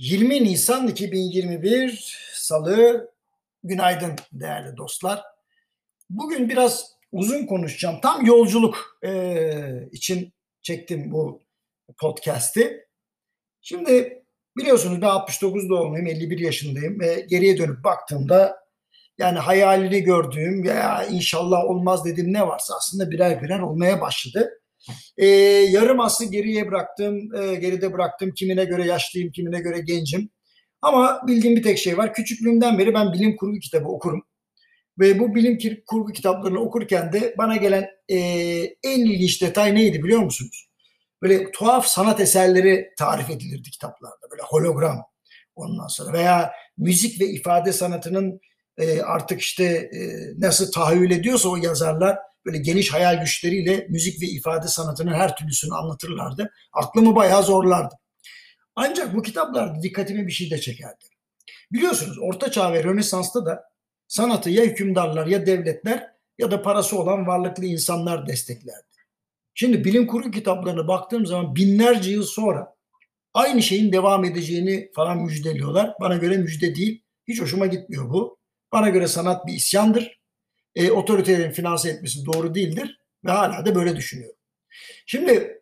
20 Nisan 2021 Salı günaydın değerli dostlar. Bugün biraz uzun konuşacağım. Tam yolculuk e, için çektim bu podcast'i. Şimdi biliyorsunuz ben 69 doğumluyum, 51 yaşındayım ve geriye dönüp baktığımda yani hayalini gördüğüm ya inşallah olmaz dediğim ne varsa aslında birer birer olmaya başladı. E, yarım aslı geriye bıraktım, e, geride bıraktım. Kimine göre yaşlıyım, kimine göre gencim. Ama bildiğim bir tek şey var. Küçüklüğümden beri ben bilim kurgu kitabı okurum. Ve bu bilim kurgu kitaplarını okurken de bana gelen e, en ilginç detay neydi biliyor musunuz? Böyle tuhaf sanat eserleri tarif edilirdi kitaplarda. Böyle hologram ondan sonra veya müzik ve ifade sanatının e, artık işte e, nasıl tahayyül ediyorsa o yazarlar böyle geniş hayal güçleriyle müzik ve ifade sanatının her türlüsünü anlatırlardı. Aklımı bayağı zorlardı. Ancak bu kitaplarda dikkatimi bir şey de çekerdi. Biliyorsunuz Orta Çağ ve Rönesans'ta da sanatı ya hükümdarlar ya devletler ya da parası olan varlıklı insanlar desteklerdi. Şimdi bilim kurgu kitaplarına baktığım zaman binlerce yıl sonra aynı şeyin devam edeceğini falan müjdeliyorlar. Bana göre müjde değil. Hiç hoşuma gitmiyor bu. Bana göre sanat bir isyandır e, otoritelerin finanse etmesi doğru değildir ve hala da böyle düşünüyorum. Şimdi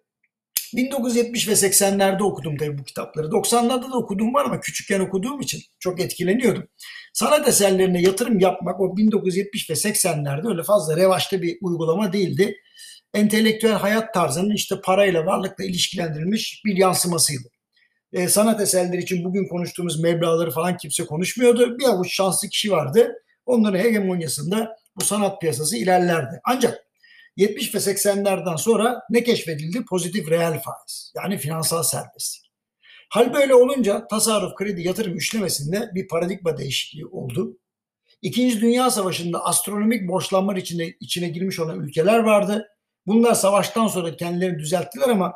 1970 ve 80'lerde okudum tabii bu kitapları. 90'larda da okuduğum var ama küçükken okuduğum için çok etkileniyordum. Sanat eserlerine yatırım yapmak o 1970 ve 80'lerde öyle fazla revaçta bir uygulama değildi. Entelektüel hayat tarzının işte parayla, varlıkla ilişkilendirilmiş bir yansımasıydı. Ee, sanat eserleri için bugün konuştuğumuz meblaları falan kimse konuşmuyordu. Bir avuç şanslı kişi vardı. Onların hegemonyasında bu sanat piyasası ilerlerdi. Ancak 70 ve 80'lerden sonra ne keşfedildi? Pozitif reel faiz yani finansal serbestlik. Hal böyle olunca tasarruf, kredi, yatırım üçlemesinde bir paradigma değişikliği oldu. İkinci Dünya Savaşı'nda astronomik borçlanma içine, içine girmiş olan ülkeler vardı. Bunlar savaştan sonra kendilerini düzelttiler ama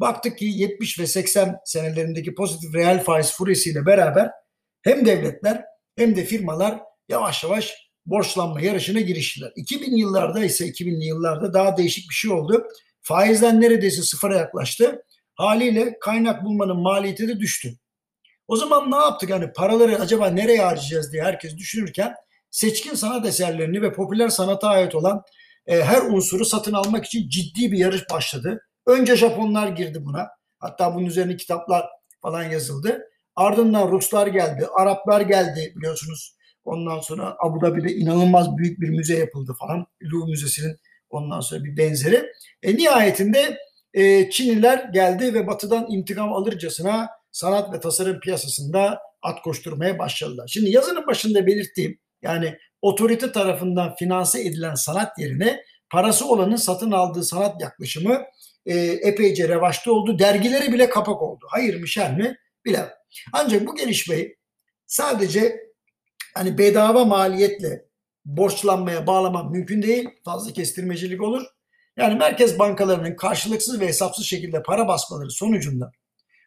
baktık ki 70 ve 80 senelerindeki pozitif reel faiz furyasıyla beraber hem devletler hem de firmalar yavaş yavaş borçlanma yarışına giriştiler. 2000 yıllarda ise 2000'li yıllarda daha değişik bir şey oldu. Faizden neredeyse sıfıra yaklaştı. Haliyle kaynak bulmanın maliyeti de düştü. O zaman ne yaptık? Hani paraları acaba nereye harcayacağız diye herkes düşünürken seçkin sanat eserlerini ve popüler sanata ait olan e, her unsuru satın almak için ciddi bir yarış başladı. Önce Japonlar girdi buna. Hatta bunun üzerine kitaplar falan yazıldı. Ardından Ruslar geldi, Araplar geldi biliyorsunuz. Ondan sonra Abu Dhabi'de inanılmaz büyük bir müze yapıldı falan. Louvre Müzesi'nin ondan sonra bir benzeri. E, nihayetinde e, Çinliler geldi ve batıdan intikam alırcasına sanat ve tasarım piyasasında at koşturmaya başladılar. Şimdi yazının başında belirttiğim yani otorite tarafından finanse edilen sanat yerine parası olanın satın aldığı sanat yaklaşımı e, epeyce revaçta oldu. Dergileri bile kapak oldu. Hayır mı şer mi bilemem. Ancak bu gelişmeyi sadece hani bedava maliyetle borçlanmaya bağlamak mümkün değil. Fazla kestirmecilik olur. Yani merkez bankalarının karşılıksız ve hesapsız şekilde para basmaları sonucunda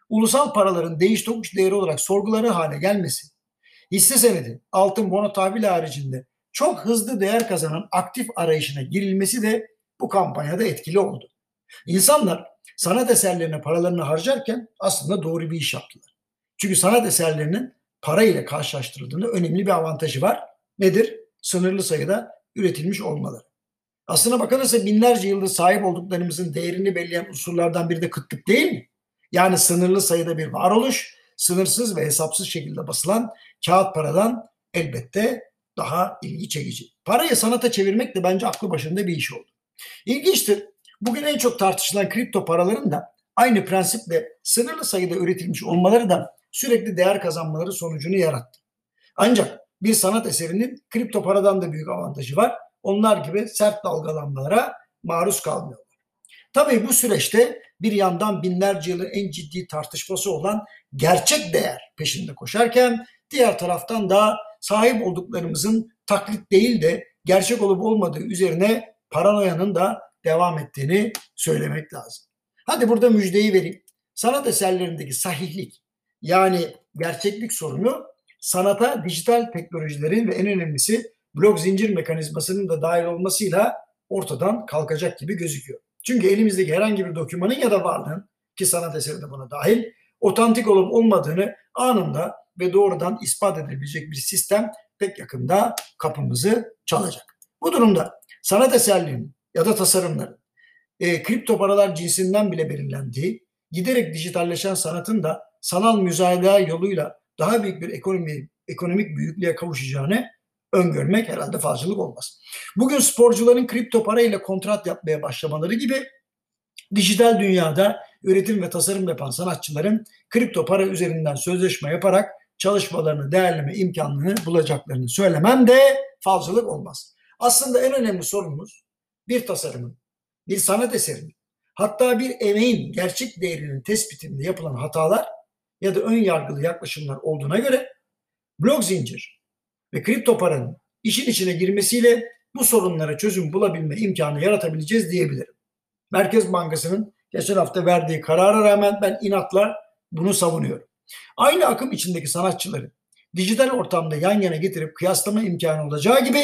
ulusal paraların değiş tokuş değeri olarak sorguları hale gelmesi, hisse senedi, altın, bono tahvil haricinde çok hızlı değer kazanan aktif arayışına girilmesi de bu kampanyada etkili oldu. İnsanlar sanat eserlerine paralarını harcarken aslında doğru bir iş yaptılar. Çünkü sanat eserlerinin para ile karşılaştırıldığında önemli bir avantajı var. Nedir? Sınırlı sayıda üretilmiş olmaları. Aslına bakılırsa binlerce yıldır sahip olduklarımızın değerini belirleyen unsurlardan biri de kıtlık değil mi? Yani sınırlı sayıda bir varoluş, sınırsız ve hesapsız şekilde basılan kağıt paradan elbette daha ilgi çekici. Parayı sanata çevirmek de bence aklı başında bir iş oldu. İlginçtir. Bugün en çok tartışılan kripto paraların da aynı prensiple sınırlı sayıda üretilmiş olmaları da sürekli değer kazanmaları sonucunu yarattı. Ancak bir sanat eserinin kripto paradan da büyük avantajı var. Onlar gibi sert dalgalanmalara maruz kalmıyorlar. Tabii bu süreçte bir yandan binlerce yılın en ciddi tartışması olan gerçek değer peşinde koşarken diğer taraftan da sahip olduklarımızın taklit değil de gerçek olup olmadığı üzerine paranoyanın da devam ettiğini söylemek lazım. Hadi burada müjdeyi vereyim. Sanat eserlerindeki sahihlik yani gerçeklik sorunu sanata dijital teknolojilerin ve en önemlisi blok zincir mekanizmasının da dahil olmasıyla ortadan kalkacak gibi gözüküyor. Çünkü elimizdeki herhangi bir dokümanın ya da varlığın ki sanat eseri de buna dahil otantik olup olmadığını anında ve doğrudan ispat edilebilecek bir sistem pek yakında kapımızı çalacak. Bu durumda sanat eserlerinin ya da tasarımların e, kripto paralar cinsinden bile belirlendiği, giderek dijitalleşen sanatın da sanal müzayeda yoluyla daha büyük bir ekonomi, ekonomik büyüklüğe kavuşacağını öngörmek herhalde fazlalık olmaz. Bugün sporcuların kripto parayla kontrat yapmaya başlamaları gibi dijital dünyada üretim ve tasarım yapan sanatçıların kripto para üzerinden sözleşme yaparak çalışmalarını değerleme imkanını bulacaklarını söylemem de fazlalık olmaz. Aslında en önemli sorunumuz bir tasarımın, bir sanat eserinin, hatta bir emeğin gerçek değerinin tespitinde yapılan hatalar ya da ön yargılı yaklaşımlar olduğuna göre blok zincir ve kripto paranın işin içine girmesiyle bu sorunlara çözüm bulabilme imkanı yaratabileceğiz diyebilirim. Merkez Bankası'nın geçen hafta verdiği karara rağmen ben inatla bunu savunuyorum. Aynı akım içindeki sanatçıları dijital ortamda yan yana getirip kıyaslama imkanı olacağı gibi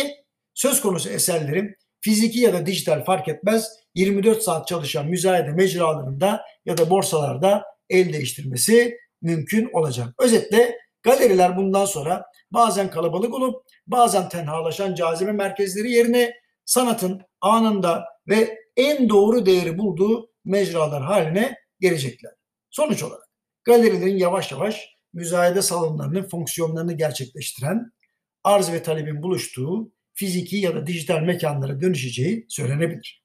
söz konusu eserlerin fiziki ya da dijital fark etmez 24 saat çalışan müzayede mecralarında ya da borsalarda el değiştirmesi mümkün olacak. Özetle galeriler bundan sonra bazen kalabalık olup bazen tenhalaşan cazibe merkezleri yerine sanatın anında ve en doğru değeri bulduğu mecralar haline gelecekler. Sonuç olarak galerilerin yavaş yavaş müzayede salonlarının fonksiyonlarını gerçekleştiren arz ve talebin buluştuğu fiziki ya da dijital mekanlara dönüşeceği söylenebilir.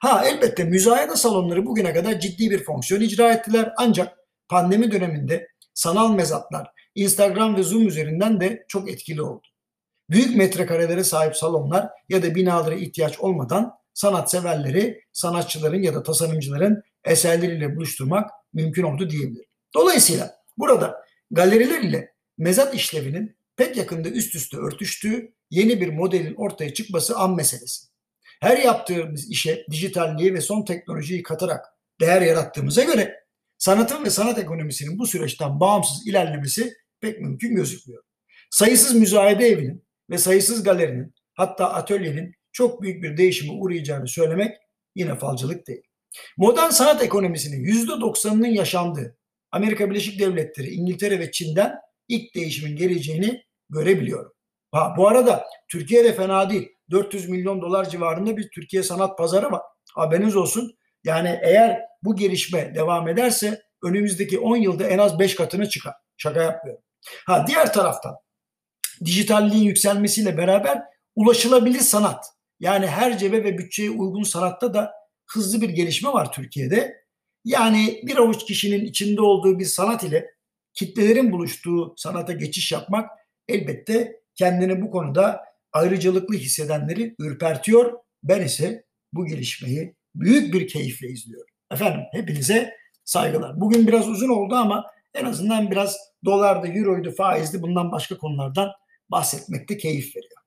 Ha elbette müzayede salonları bugüne kadar ciddi bir fonksiyon icra ettiler ancak pandemi döneminde sanal mezatlar Instagram ve Zoom üzerinden de çok etkili oldu. Büyük metrekarelere sahip salonlar ya da binalara ihtiyaç olmadan sanatseverleri, sanatçıların ya da tasarımcıların eserleriyle buluşturmak mümkün oldu diyebilirim. Dolayısıyla burada galeriler ile mezat işlevinin pek yakında üst üste örtüştüğü yeni bir modelin ortaya çıkması an meselesi. Her yaptığımız işe dijitalliği ve son teknolojiyi katarak değer yarattığımıza göre sanatın ve sanat ekonomisinin bu süreçten bağımsız ilerlemesi pek mümkün gözükmüyor. Sayısız müzayede evinin ve sayısız galerinin hatta atölyenin çok büyük bir değişime uğrayacağını söylemek yine falcılık değil. Modern sanat ekonomisinin %90'ının yaşandığı Amerika Birleşik Devletleri, İngiltere ve Çin'den ilk değişimin geleceğini görebiliyorum. Ha, bu arada Türkiye de fena değil. 400 milyon dolar civarında bir Türkiye sanat pazarı var. Haberiniz olsun. Yani eğer bu gelişme devam ederse önümüzdeki 10 yılda en az 5 katını çıkar. Şaka yapmıyorum. Ha diğer taraftan dijitalliğin yükselmesiyle beraber ulaşılabilir sanat yani her cebe ve bütçeye uygun sanatta da hızlı bir gelişme var Türkiye'de. Yani bir avuç kişinin içinde olduğu bir sanat ile kitlelerin buluştuğu sanata geçiş yapmak elbette kendini bu konuda ayrıcalıklı hissedenleri ürpertiyor. Ben ise bu gelişmeyi büyük bir keyifle izliyorum. Efendim hepinize saygılar. Bugün biraz uzun oldu ama en azından biraz dolarda, euroydu, faizdi bundan başka konulardan bahsetmekte keyif veriyor.